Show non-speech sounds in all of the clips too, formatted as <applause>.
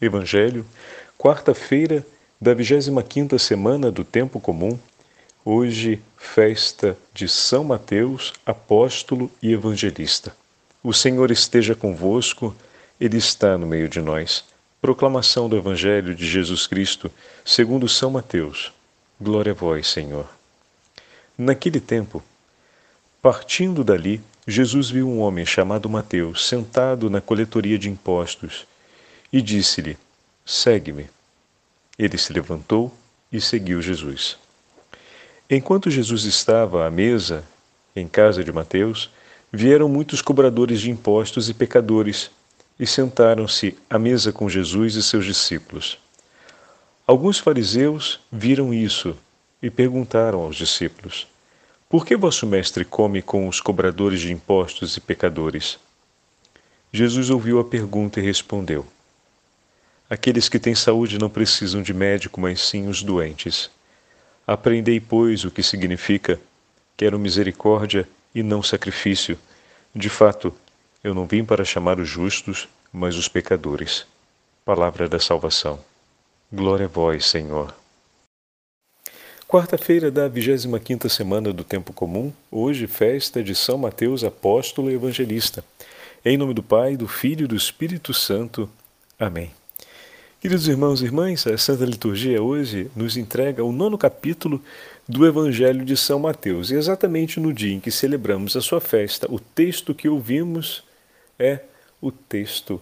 Evangelho, quarta-feira da 25ª semana do tempo comum. Hoje, festa de São Mateus, apóstolo e evangelista. O Senhor esteja convosco, ele está no meio de nós. Proclamação do Evangelho de Jesus Cristo, segundo São Mateus. Glória a vós, Senhor. Naquele tempo, partindo dali, Jesus viu um homem chamado Mateus sentado na coletoria de impostos e disse-lhe: Segue-me. Ele se levantou e seguiu Jesus. Enquanto Jesus estava à mesa, em casa de Mateus, vieram muitos cobradores de impostos e pecadores e sentaram-se à mesa com Jesus e seus discípulos. Alguns fariseus viram isso e perguntaram aos discípulos: Por que vosso mestre come com os cobradores de impostos e pecadores? Jesus ouviu a pergunta e respondeu: Aqueles que têm saúde não precisam de médico, mas sim os doentes. Aprendei, pois, o que significa: quero misericórdia e não sacrifício. De fato, eu não vim para chamar os justos, mas os pecadores. Palavra da salvação. Glória a vós, Senhor. Quarta-feira da 25ª semana do tempo comum, hoje festa de São Mateus apóstolo e evangelista. Em nome do Pai, do Filho e do Espírito Santo. Amém. Queridos irmãos e irmãs, a Santa Liturgia hoje nos entrega o nono capítulo do Evangelho de São Mateus. E exatamente no dia em que celebramos a sua festa, o texto que ouvimos é o texto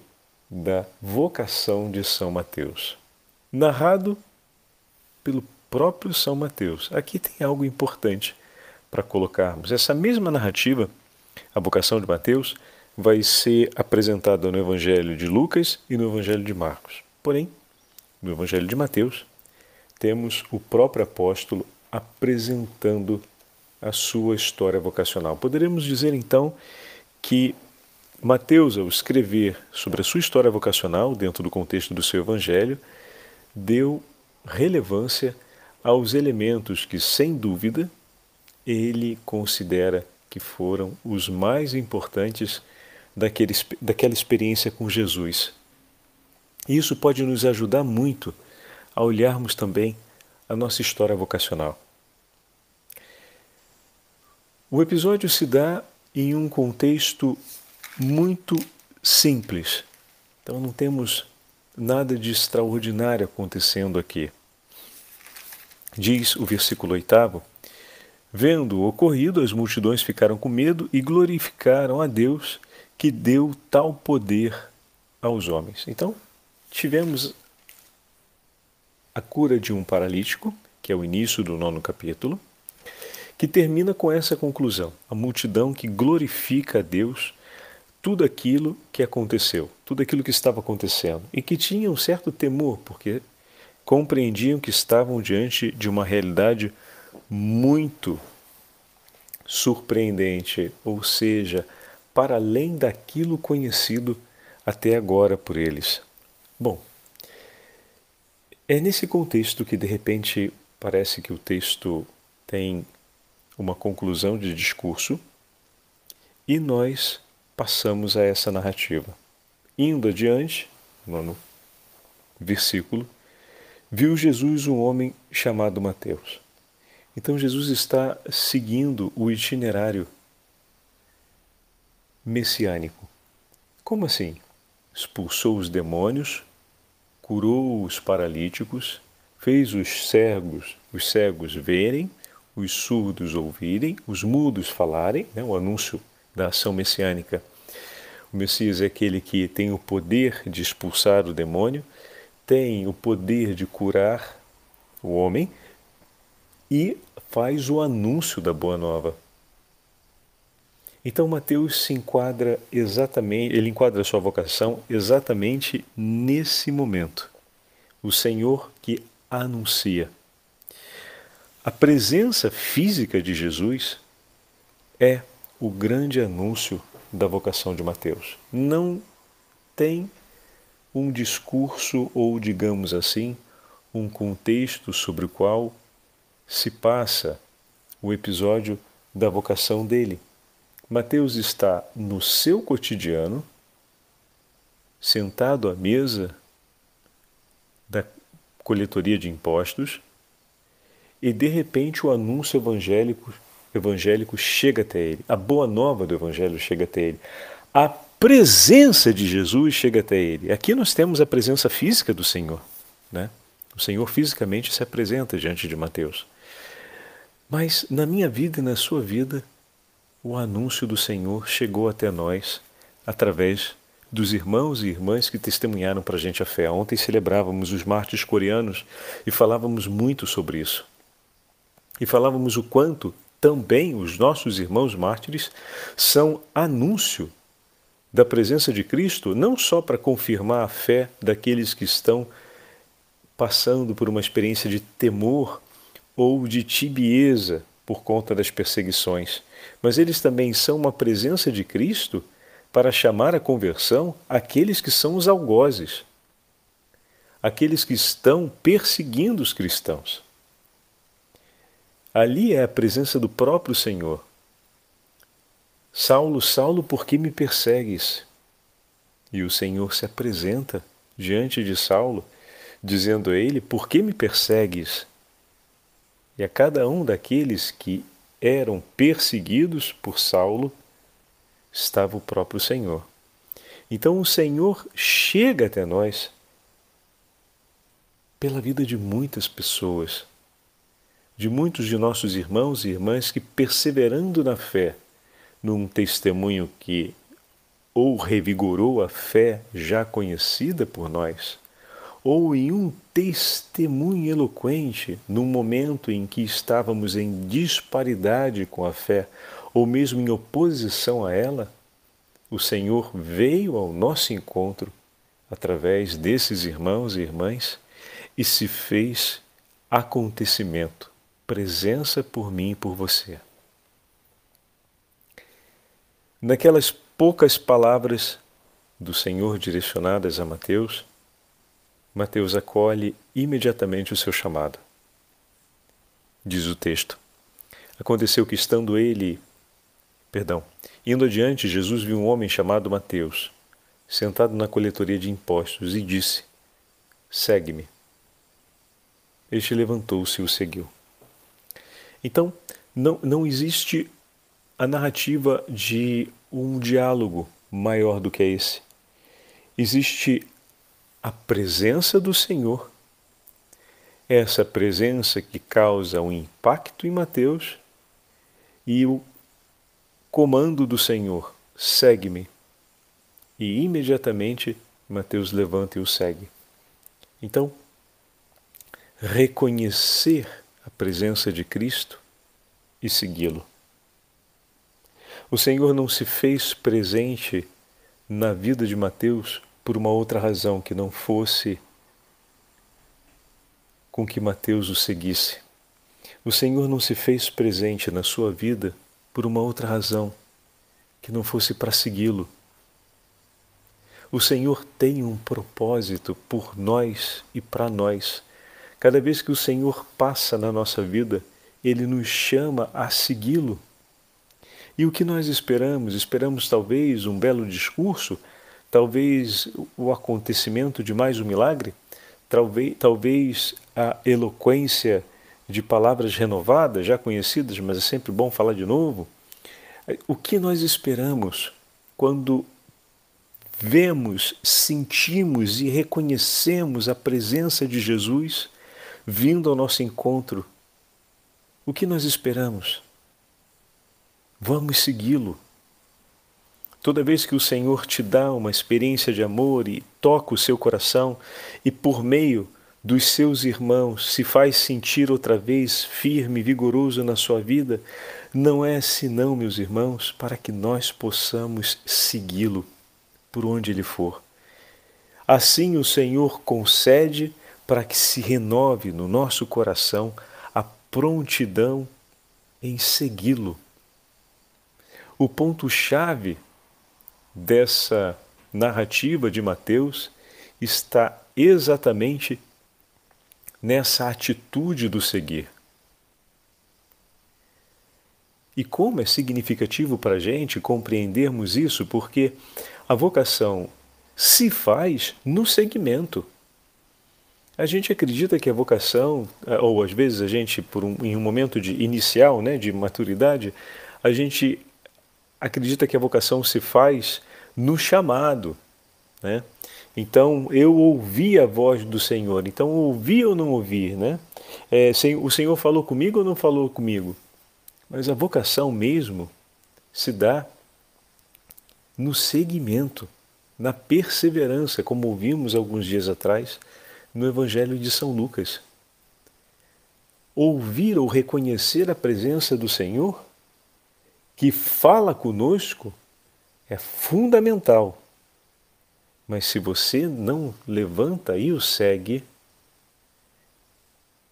da vocação de São Mateus, narrado pelo próprio São Mateus. Aqui tem algo importante para colocarmos. Essa mesma narrativa, a vocação de Mateus, vai ser apresentada no Evangelho de Lucas e no Evangelho de Marcos. Porém, no Evangelho de Mateus, temos o próprio apóstolo apresentando a sua história vocacional. Poderíamos dizer então que Mateus, ao escrever sobre a sua história vocacional, dentro do contexto do seu Evangelho, deu relevância aos elementos que, sem dúvida, ele considera que foram os mais importantes daquele, daquela experiência com Jesus, e isso pode nos ajudar muito a olharmos também a nossa história vocacional. O episódio se dá em um contexto muito simples. Então não temos nada de extraordinário acontecendo aqui. Diz o versículo oitavo: Vendo o ocorrido, as multidões ficaram com medo e glorificaram a Deus que deu tal poder aos homens. Então, tivemos a cura de um paralítico, que é o início do nono capítulo, que termina com essa conclusão: a multidão que glorifica a Deus tudo aquilo que aconteceu, tudo aquilo que estava acontecendo, e que tinha um certo temor, porque compreendiam que estavam diante de uma realidade muito surpreendente, ou seja, para além daquilo conhecido até agora por eles. Bom, é nesse contexto que de repente parece que o texto tem uma conclusão de discurso e nós passamos a essa narrativa. Indo adiante, nono versículo, viu Jesus um homem chamado Mateus. Então Jesus está seguindo o itinerário messiânico. Como assim? Expulsou os demônios, curou os paralíticos, fez os cegos, os cegos verem, os surdos ouvirem, os mudos falarem, né, o anúncio da ação messiânica. O Messias é aquele que tem o poder de expulsar o demônio, tem o poder de curar o homem e faz o anúncio da boa nova. Então Mateus se enquadra exatamente, ele enquadra sua vocação exatamente nesse momento. O Senhor que anuncia. A presença física de Jesus é o grande anúncio da vocação de Mateus. Não tem um discurso ou, digamos assim, um contexto sobre o qual se passa o episódio da vocação dele. Mateus está no seu cotidiano, sentado à mesa da coletoria de impostos e de repente o anúncio evangélico evangélico chega até ele, a boa nova do evangelho chega até ele, a presença de Jesus chega até ele. Aqui nós temos a presença física do Senhor, né? O Senhor fisicamente se apresenta diante de Mateus. Mas na minha vida e na sua vida, o anúncio do Senhor chegou até nós através dos irmãos e irmãs que testemunharam para a gente a fé. Ontem celebrávamos os mártires coreanos e falávamos muito sobre isso. E falávamos o quanto também os nossos irmãos mártires são anúncio da presença de Cristo, não só para confirmar a fé daqueles que estão passando por uma experiência de temor ou de tibieza por conta das perseguições, mas eles também são uma presença de Cristo para chamar a conversão aqueles que são os algozes, aqueles que estão perseguindo os cristãos. Ali é a presença do próprio Senhor. Saulo, Saulo, por que me persegues? E o Senhor se apresenta diante de Saulo, dizendo a ele: Por que me persegues? E a cada um daqueles que eram perseguidos por Saulo estava o próprio Senhor. Então o Senhor chega até nós pela vida de muitas pessoas, de muitos de nossos irmãos e irmãs que, perseverando na fé, num testemunho que ou revigorou a fé já conhecida por nós, ou em um testemunho eloquente num momento em que estávamos em disparidade com a fé, ou mesmo em oposição a ela, o Senhor veio ao nosso encontro através desses irmãos e irmãs e se fez acontecimento, presença por mim e por você. Naquelas poucas palavras do Senhor direcionadas a Mateus, Mateus acolhe imediatamente o seu chamado. Diz o texto: Aconteceu que, estando ele, perdão, indo adiante, Jesus viu um homem chamado Mateus, sentado na coletoria de impostos, e disse: Segue-me. Este levantou-se e o seguiu. Então, não, não existe a narrativa de um diálogo maior do que esse. Existe a presença do Senhor, essa presença que causa um impacto em Mateus e o comando do Senhor: segue-me. E imediatamente Mateus levanta e o segue. Então, reconhecer a presença de Cristo e segui-lo. O Senhor não se fez presente na vida de Mateus por uma outra razão que não fosse com que Mateus o seguisse. O Senhor não se fez presente na sua vida por uma outra razão que não fosse para segui-lo. O Senhor tem um propósito por nós e para nós. Cada vez que o Senhor passa na nossa vida, ele nos chama a segui-lo. E o que nós esperamos? Esperamos talvez um belo discurso, talvez o acontecimento de mais um milagre, talvez, talvez a eloquência de palavras renovadas, já conhecidas, mas é sempre bom falar de novo. O que nós esperamos quando vemos, sentimos e reconhecemos a presença de Jesus vindo ao nosso encontro? O que nós esperamos? Vamos segui-lo. Toda vez que o Senhor te dá uma experiência de amor e toca o seu coração, e por meio dos seus irmãos se faz sentir outra vez firme e vigoroso na sua vida, não é senão, meus irmãos, para que nós possamos segui-lo por onde ele for. Assim o Senhor concede para que se renove no nosso coração a prontidão em segui-lo o ponto-chave dessa narrativa de Mateus está exatamente nessa atitude do seguir. E como é significativo para a gente compreendermos isso, porque a vocação se faz no segmento. A gente acredita que a vocação, ou às vezes a gente, por um, em um momento de inicial, né, de maturidade, a gente acredita que a vocação se faz no chamado, né? Então eu ouvi a voz do Senhor. Então ouvi ou não ouvir, né? É, o Senhor falou comigo ou não falou comigo? Mas a vocação mesmo se dá no seguimento, na perseverança, como ouvimos alguns dias atrás no Evangelho de São Lucas. Ouvir ou reconhecer a presença do Senhor, que fala conosco, é fundamental. Mas se você não levanta e o segue,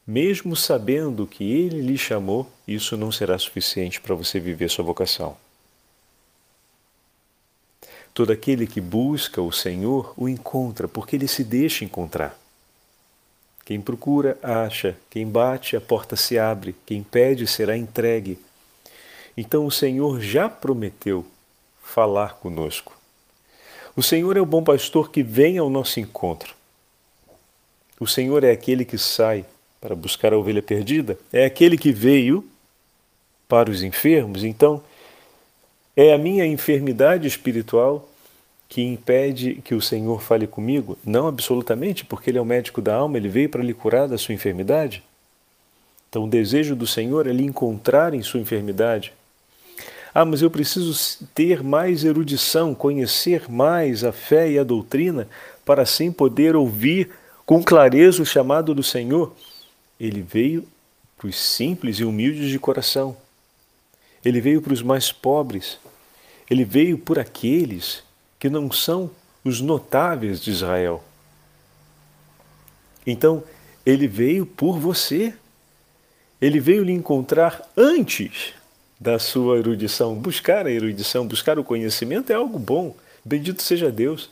mesmo sabendo que ele lhe chamou, isso não será suficiente para você viver sua vocação. Todo aquele que busca o Senhor o encontra, porque ele se deixa encontrar. Quem procura, acha. Quem bate, a porta se abre. Quem pede, será entregue. Então o Senhor já prometeu falar conosco. O Senhor é o bom pastor que vem ao nosso encontro. O Senhor é aquele que sai para buscar a ovelha perdida, é aquele que veio para os enfermos. Então, é a minha enfermidade espiritual que impede que o Senhor fale comigo? Não absolutamente, porque Ele é o médico da alma, Ele veio para lhe curar da sua enfermidade. Então, o desejo do Senhor é lhe encontrar em sua enfermidade. Ah, mas eu preciso ter mais erudição, conhecer mais a fé e a doutrina, para assim poder ouvir com clareza o chamado do Senhor. Ele veio para os simples e humildes de coração. Ele veio para os mais pobres. Ele veio por aqueles que não são os notáveis de Israel. Então, ele veio por você. Ele veio lhe encontrar antes da sua erudição. Buscar a erudição, buscar o conhecimento é algo bom. Bendito seja Deus.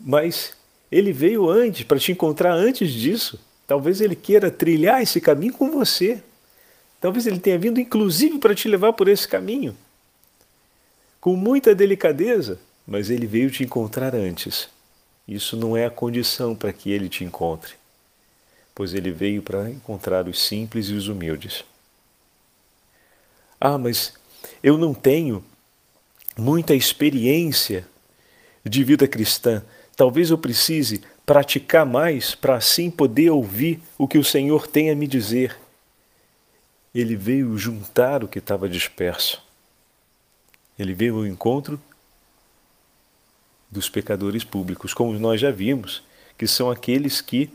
Mas ele veio antes, para te encontrar antes disso. Talvez ele queira trilhar esse caminho com você. Talvez ele tenha vindo, inclusive, para te levar por esse caminho. Com muita delicadeza, mas ele veio te encontrar antes. Isso não é a condição para que ele te encontre, pois ele veio para encontrar os simples e os humildes. Ah, mas eu não tenho muita experiência de vida cristã. Talvez eu precise praticar mais para assim poder ouvir o que o Senhor tem a me dizer. Ele veio juntar o que estava disperso. Ele veio ao encontro dos pecadores públicos, como nós já vimos, que são aqueles que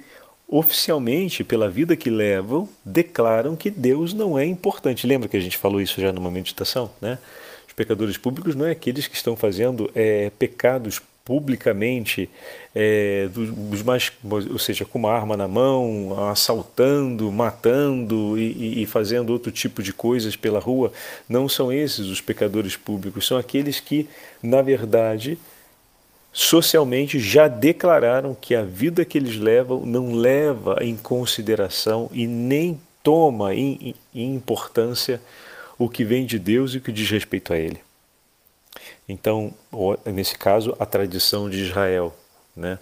oficialmente, pela vida que levam, declaram que Deus não é importante. Lembra que a gente falou isso já numa meditação, né? Os pecadores públicos não é aqueles que estão fazendo é, pecados publicamente, é, dos, mais, ou seja, com uma arma na mão, assaltando, matando e, e, fazendo outro tipo de coisas pela rua, não são esses os pecadores públicos, são aqueles que, na verdade, socialmente já declararam que a vida que eles levam não leva em consideração e nem toma em, em importância o que vem de Deus e o que diz respeito a Ele. Então, nesse caso, a tradição de Israel. Né?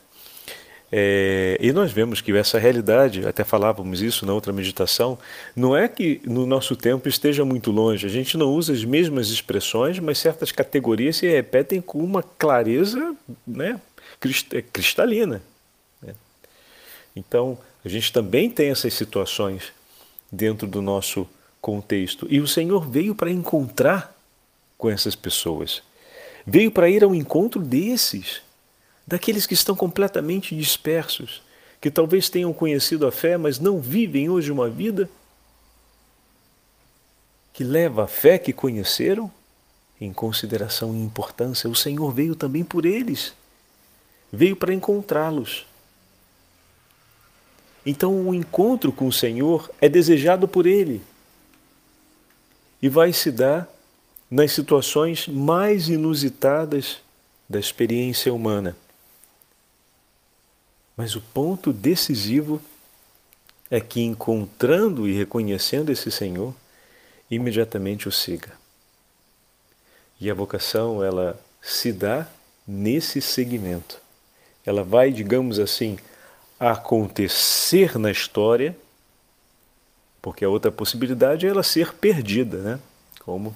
É, e nós vemos que essa realidade, até falávamos isso na outra meditação, não é que no nosso tempo esteja muito longe. A gente não usa as mesmas expressões, mas certas categorias se repetem com uma clareza né, é, cristalina. Né? Então, a gente também tem essas situações dentro do nosso contexto. E o Senhor veio para encontrar com essas pessoas. Veio para ir ao encontro desses daqueles que estão completamente dispersos, que talvez tenham conhecido a fé, mas não vivem hoje uma vida que leva a fé que conheceram em consideração e importância. O Senhor veio também por eles, veio para encontrá-los. Então, o encontro com o Senhor é desejado por Ele e vai se dar nas situações mais inusitadas da experiência humana. Mas o ponto decisivo é que, encontrando e reconhecendo esse Senhor, imediatamente o siga. E a vocação, ela se dá nesse segmento. Ela vai, digamos assim, acontecer na história, porque a outra possibilidade é ela ser perdida, né? Como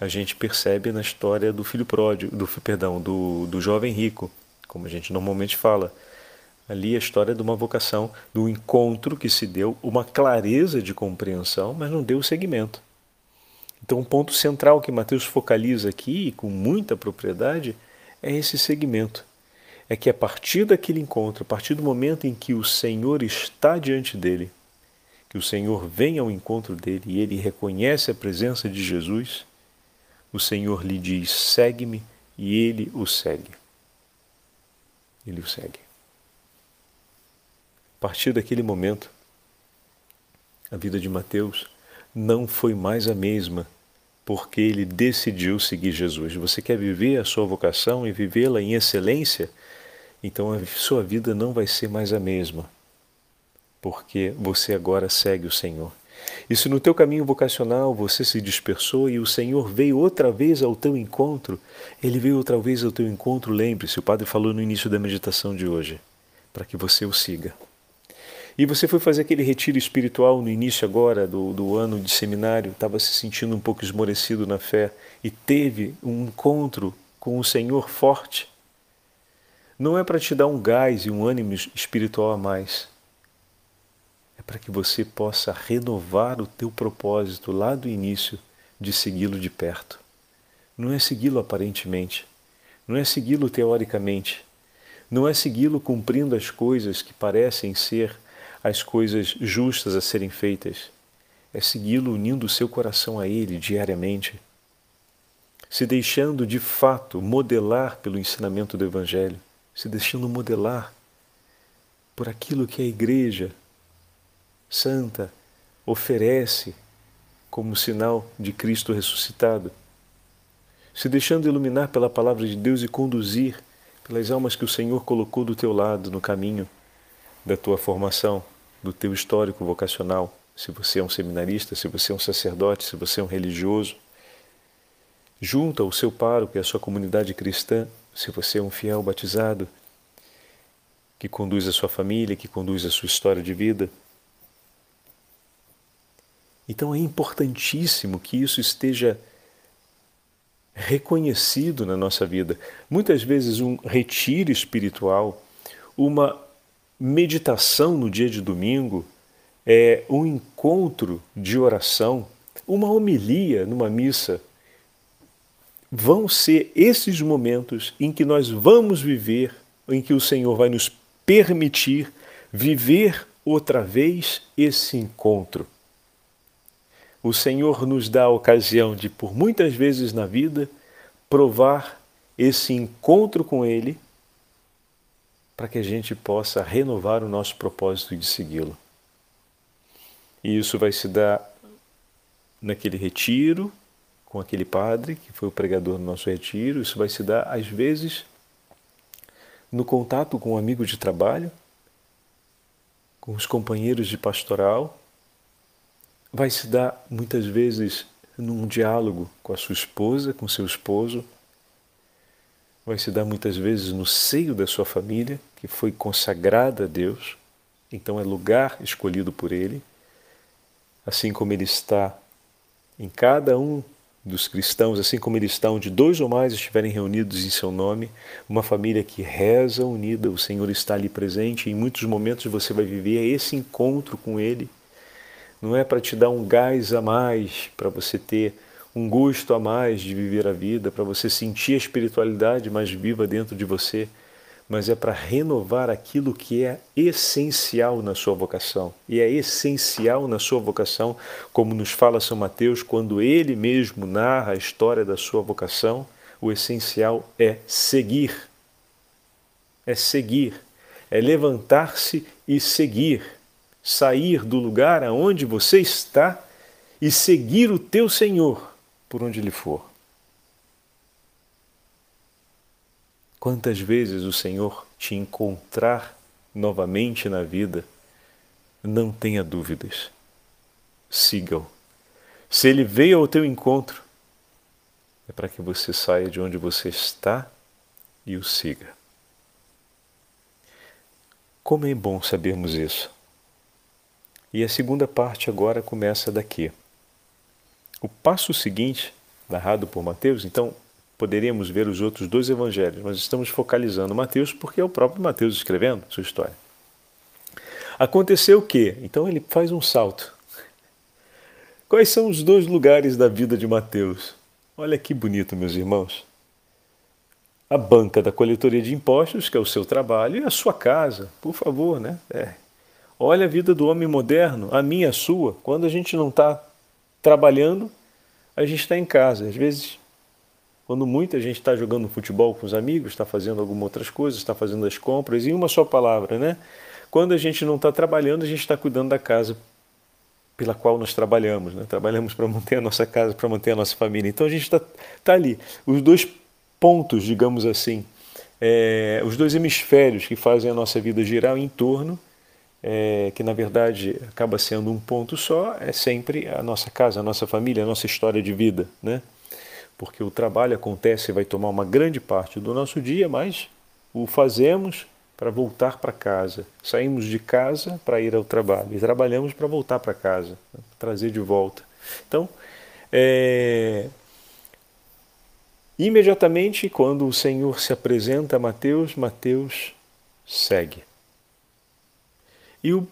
a gente percebe na história do filho pródigo, do perdão, do, do jovem rico, como a gente normalmente fala. Ali a história de uma vocação, do encontro que se deu, uma clareza de compreensão, mas não deu seguimento. Então, o ponto central que Mateus focaliza aqui, com muita propriedade, é esse segmento. É que a partir daquele encontro, a partir do momento em que o Senhor está diante dele, que o Senhor vem ao encontro dele e ele reconhece a presença de Jesus, o Senhor lhe diz: segue-me, e ele o segue. Ele o segue. A partir daquele momento, a vida de Mateus não foi mais a mesma, porque ele decidiu seguir Jesus. Você quer viver a sua vocação e vivê-la em excelência? Então a sua vida não vai ser mais a mesma, porque você agora segue o Senhor. E se no teu caminho vocacional você se dispersou e o Senhor veio outra vez ao teu encontro, ele veio outra vez ao teu encontro, lembre-se, o Padre falou no início da meditação de hoje, para que você o siga. E você foi fazer aquele retiro espiritual no início agora do, do ano de seminário, estava se sentindo um pouco esmorecido na fé e teve um encontro com o Senhor forte. Não é para te dar um gás e um ânimo espiritual a mais, é para que você possa renovar o teu propósito lá do início de segui-lo de perto. Não é segui-lo aparentemente, não é segui-lo teoricamente, não é segui-lo cumprindo as coisas que parecem ser as coisas justas a serem feitas, é segui-lo unindo o seu coração a Ele diariamente, se deixando de fato modelar pelo ensinamento do Evangelho, se deixando modelar por aquilo que a Igreja santa oferece como sinal de Cristo ressuscitado, se deixando iluminar pela palavra de Deus e conduzir pelas almas que o Senhor colocou do teu lado no caminho da tua formação, do teu histórico vocacional, se você é um seminarista, se você é um sacerdote, se você é um religioso. Junto ao seu pároco e à sua comunidade cristã, se você é um fiel batizado, que conduz a sua família, que conduz a sua história de vida, então é importantíssimo que isso esteja reconhecido na nossa vida. Muitas vezes, um retiro espiritual, uma meditação no dia de domingo, é um encontro de oração, uma homilia numa missa. Vão ser esses momentos em que nós vamos viver, em que o Senhor vai nos permitir viver outra vez esse encontro o Senhor nos dá a ocasião de, por muitas vezes na vida, provar esse encontro com Ele para que a gente possa renovar o nosso propósito de segui-lo. E isso vai se dar naquele retiro, com aquele padre que foi o pregador do nosso retiro, isso vai se dar às vezes no contato com um amigo de trabalho, com os companheiros de pastoral, vai se dar muitas vezes num diálogo com a sua esposa, com seu esposo, vai se dar muitas vezes no seio da sua família, que foi consagrada a Deus, então é lugar escolhido por Ele, assim como Ele está em cada um dos cristãos, assim como Ele está onde dois ou mais estiverem reunidos em Seu nome, uma família que reza unida, o Senhor está ali presente, e em muitos momentos você vai viver esse encontro com Ele. Não é para te dar um gás a mais, para você ter um gosto a mais de viver a vida, para você sentir a espiritualidade mais viva dentro de você, mas é para renovar aquilo que é essencial na sua vocação. E é essencial na sua vocação, como nos fala São Mateus, quando ele mesmo narra a história da sua vocação, o essencial é seguir. É seguir, é levantar-se e seguir sair do lugar aonde você está e seguir o teu Senhor por onde ele for. Quantas vezes o Senhor te encontrar novamente na vida, não tenha dúvidas. Siga-o. Se ele veio ao teu encontro, é para que você saia de onde você está e o siga. Como é bom sabermos isso. E a segunda parte agora começa daqui. O passo seguinte, narrado por Mateus, então poderíamos ver os outros dois evangelhos, mas estamos focalizando Mateus porque é o próprio Mateus escrevendo sua história. Aconteceu o quê? Então ele faz um salto. Quais são os dois lugares da vida de Mateus? Olha que bonito, meus irmãos. A banca da coletoria de impostos, que é o seu trabalho, e a sua casa, por favor, né? É. Olha a vida do homem moderno, a minha, a sua. Quando a gente não está trabalhando, a gente está em casa. Às vezes, quando muita gente está jogando futebol com os amigos, está fazendo algumas outras coisas, está fazendo as compras, e uma só palavra, né? Quando a gente não está trabalhando, a gente está cuidando da casa pela qual nós trabalhamos. Né? Trabalhamos para manter a nossa casa, para manter a nossa família. Então a gente está tá ali. Os dois pontos, digamos assim, é, os dois hemisférios que fazem a nossa vida girar em torno, é, que na verdade acaba sendo um ponto só, é sempre a nossa casa, a nossa família, a nossa história de vida. Né? Porque o trabalho acontece e vai tomar uma grande parte do nosso dia, mas o fazemos para voltar para casa. Saímos de casa para ir ao trabalho e trabalhamos para voltar para casa, trazer de volta. Então, é... imediatamente quando o Senhor se apresenta a Mateus, Mateus segue. E o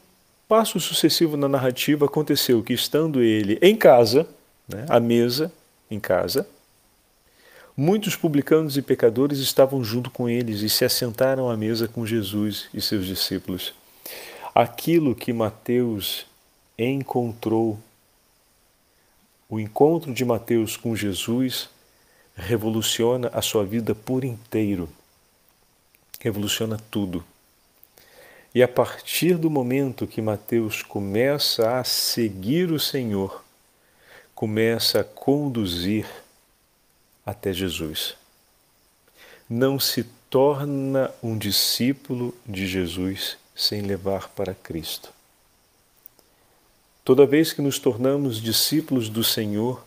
passo sucessivo na narrativa aconteceu que, estando ele em casa, né, à mesa, em casa, Muitos publicanos e pecadores estavam junto com eles e se assentaram à mesa com Jesus e seus discípulos. Aquilo que Mateus encontrou, o encontro de Mateus com Jesus, revoluciona a sua vida por inteiro. Revoluciona tudo. E a partir do momento que Mateus começa a seguir o Senhor, começa a conduzir até Jesus. Não se torna um discípulo de Jesus sem levar para Cristo. Toda vez que nos tornamos discípulos do Senhor,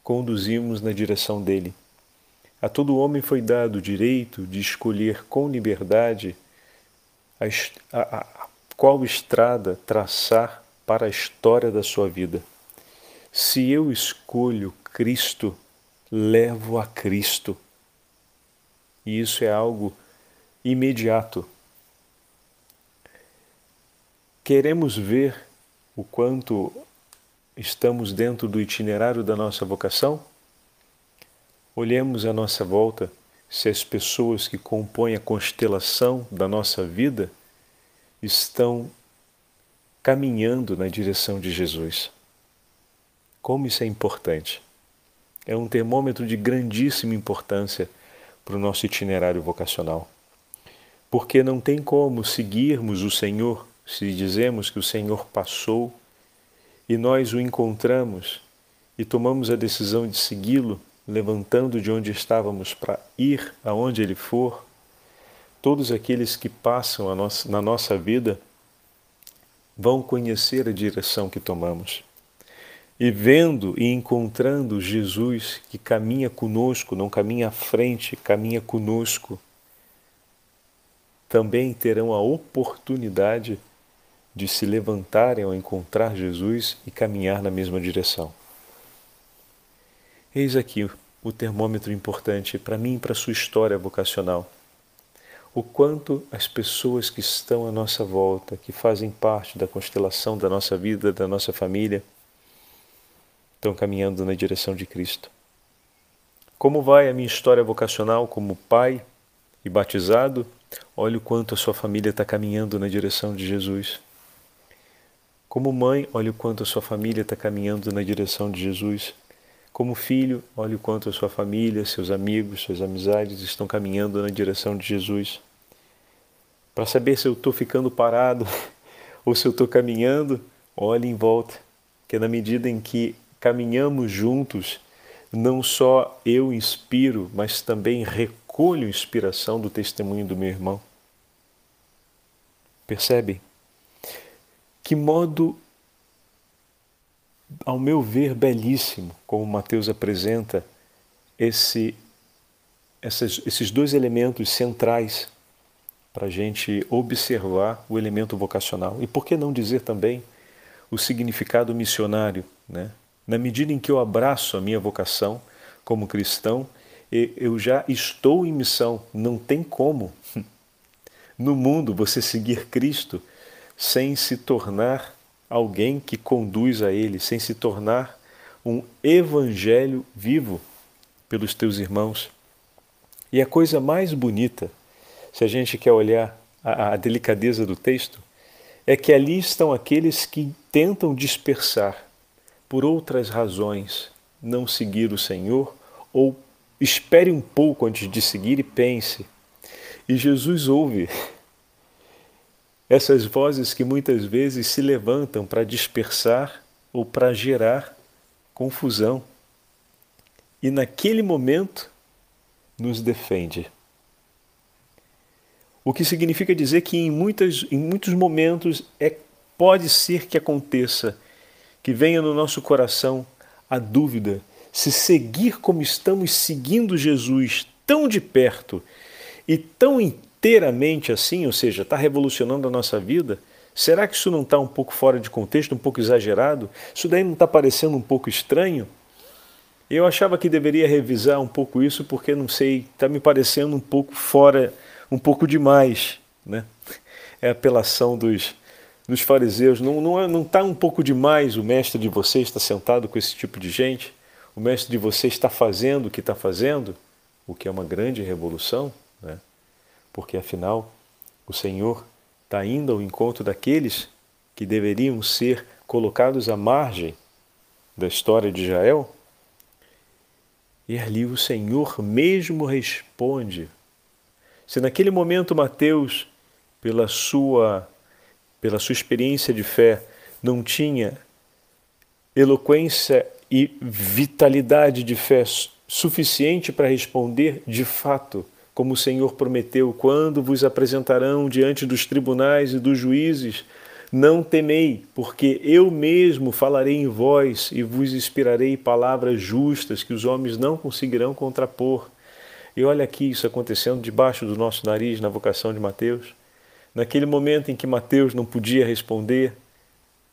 conduzimos na direção dele. A todo homem foi dado o direito de escolher com liberdade a, a, a qual estrada traçar para a história da sua vida. Se eu escolho Cristo, levo a Cristo. E isso é algo imediato. Queremos ver o quanto estamos dentro do itinerário da nossa vocação? Olhemos à nossa volta se as pessoas que compõem a constelação da nossa vida estão caminhando na direção de Jesus. Como isso é importante é um termômetro de grandíssima importância para o nosso itinerário vocacional. Porque não tem como seguirmos o Senhor se dizemos que o Senhor passou e nós o encontramos e tomamos a decisão de segui-lo, levantando de onde estávamos para ir aonde ele for. Todos aqueles que passam nossa, na nossa vida vão conhecer a direção que tomamos e vendo e encontrando Jesus que caminha conosco, não caminha à frente, caminha conosco, também terão a oportunidade de se levantarem ao encontrar Jesus e caminhar na mesma direção. Eis aqui o termômetro importante para mim e para a sua história vocacional. O quanto as pessoas que estão à nossa volta, que fazem parte da constelação da nossa vida, da nossa família, estão caminhando na direção de Cristo. Como vai a minha história vocacional como pai e batizado? Olha o quanto a sua família está caminhando na direção de Jesus. Como mãe, olha o quanto a sua família está caminhando na direção de Jesus. Como filho, olha o quanto a sua família, seus amigos, suas amizades estão caminhando na direção de Jesus. Para saber se eu estou ficando parado <laughs> ou se eu estou caminhando, olhe em volta, que na medida em que caminhamos juntos, não só eu inspiro, mas também recolho inspiração do testemunho do meu irmão. Percebe? Que modo, ao meu ver, belíssimo, como Mateus apresenta esse, esses dois elementos centrais para a gente observar o elemento vocacional. E por que não dizer também o significado missionário? Né? Na medida em que eu abraço a minha vocação como cristão, eu já estou em missão, não tem como <laughs> no mundo você seguir Cristo sem se tornar alguém que conduz a Ele, sem se tornar um evangelho vivo pelos teus irmãos. E a coisa mais bonita, se a gente quer olhar a, a delicadeza do texto, é que ali estão aqueles que tentam dispersar por outras razões não seguir o Senhor ou espere um pouco antes de seguir e pense. E Jesus ouve essas vozes que muitas vezes se levantam para dispersar ou para gerar confusão. E naquele momento nos defende. O que significa dizer que em, muitas, em muitos momentos é, pode ser que aconteça, que venha no nosso coração a dúvida se seguir como estamos seguindo Jesus tão de perto e tão inteiramente assim, ou seja, está revolucionando a nossa vida, será que isso não está um pouco fora de contexto, um pouco exagerado? Isso daí não está parecendo um pouco estranho? Eu achava que deveria revisar um pouco isso porque, não sei, está me parecendo um pouco fora, um pouco demais. Né? É a apelação dos, dos fariseus. Não está não, é, não tá um pouco demais o mestre de vocês estar sentado com esse tipo de gente? o mestre de você está fazendo o que está fazendo, o que é uma grande revolução, né? Porque afinal o Senhor está indo ao encontro daqueles que deveriam ser colocados à margem da história de Israel. E ali o Senhor mesmo responde. Se naquele momento Mateus, pela sua, pela sua experiência de fé, não tinha eloquência e vitalidade de fé suficiente para responder de fato, como o Senhor prometeu, quando vos apresentarão diante dos tribunais e dos juízes, não temei, porque eu mesmo falarei em vós e vos inspirarei palavras justas que os homens não conseguirão contrapor. E olha aqui isso acontecendo debaixo do nosso nariz na vocação de Mateus. Naquele momento em que Mateus não podia responder,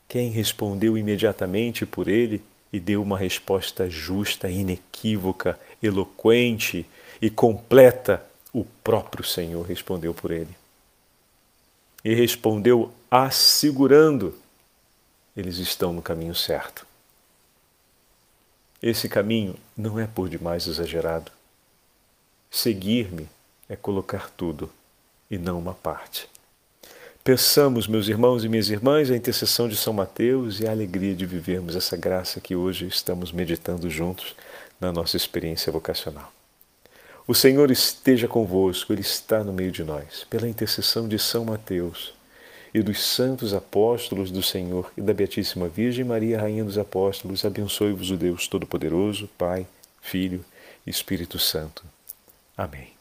quem respondeu imediatamente por ele e deu uma resposta justa, inequívoca, eloquente e completa. O próprio Senhor respondeu por ele. E respondeu assegurando: eles estão no caminho certo. Esse caminho não é por demais exagerado. Seguir-me é colocar tudo e não uma parte. Peçamos, meus irmãos e minhas irmãs, a intercessão de São Mateus e a alegria de vivermos essa graça que hoje estamos meditando juntos na nossa experiência vocacional. O Senhor esteja convosco, Ele está no meio de nós. Pela intercessão de São Mateus e dos santos apóstolos do Senhor e da Beatíssima Virgem Maria, Rainha dos Apóstolos, abençoe-vos o Deus Todo-Poderoso, Pai, Filho e Espírito Santo. Amém.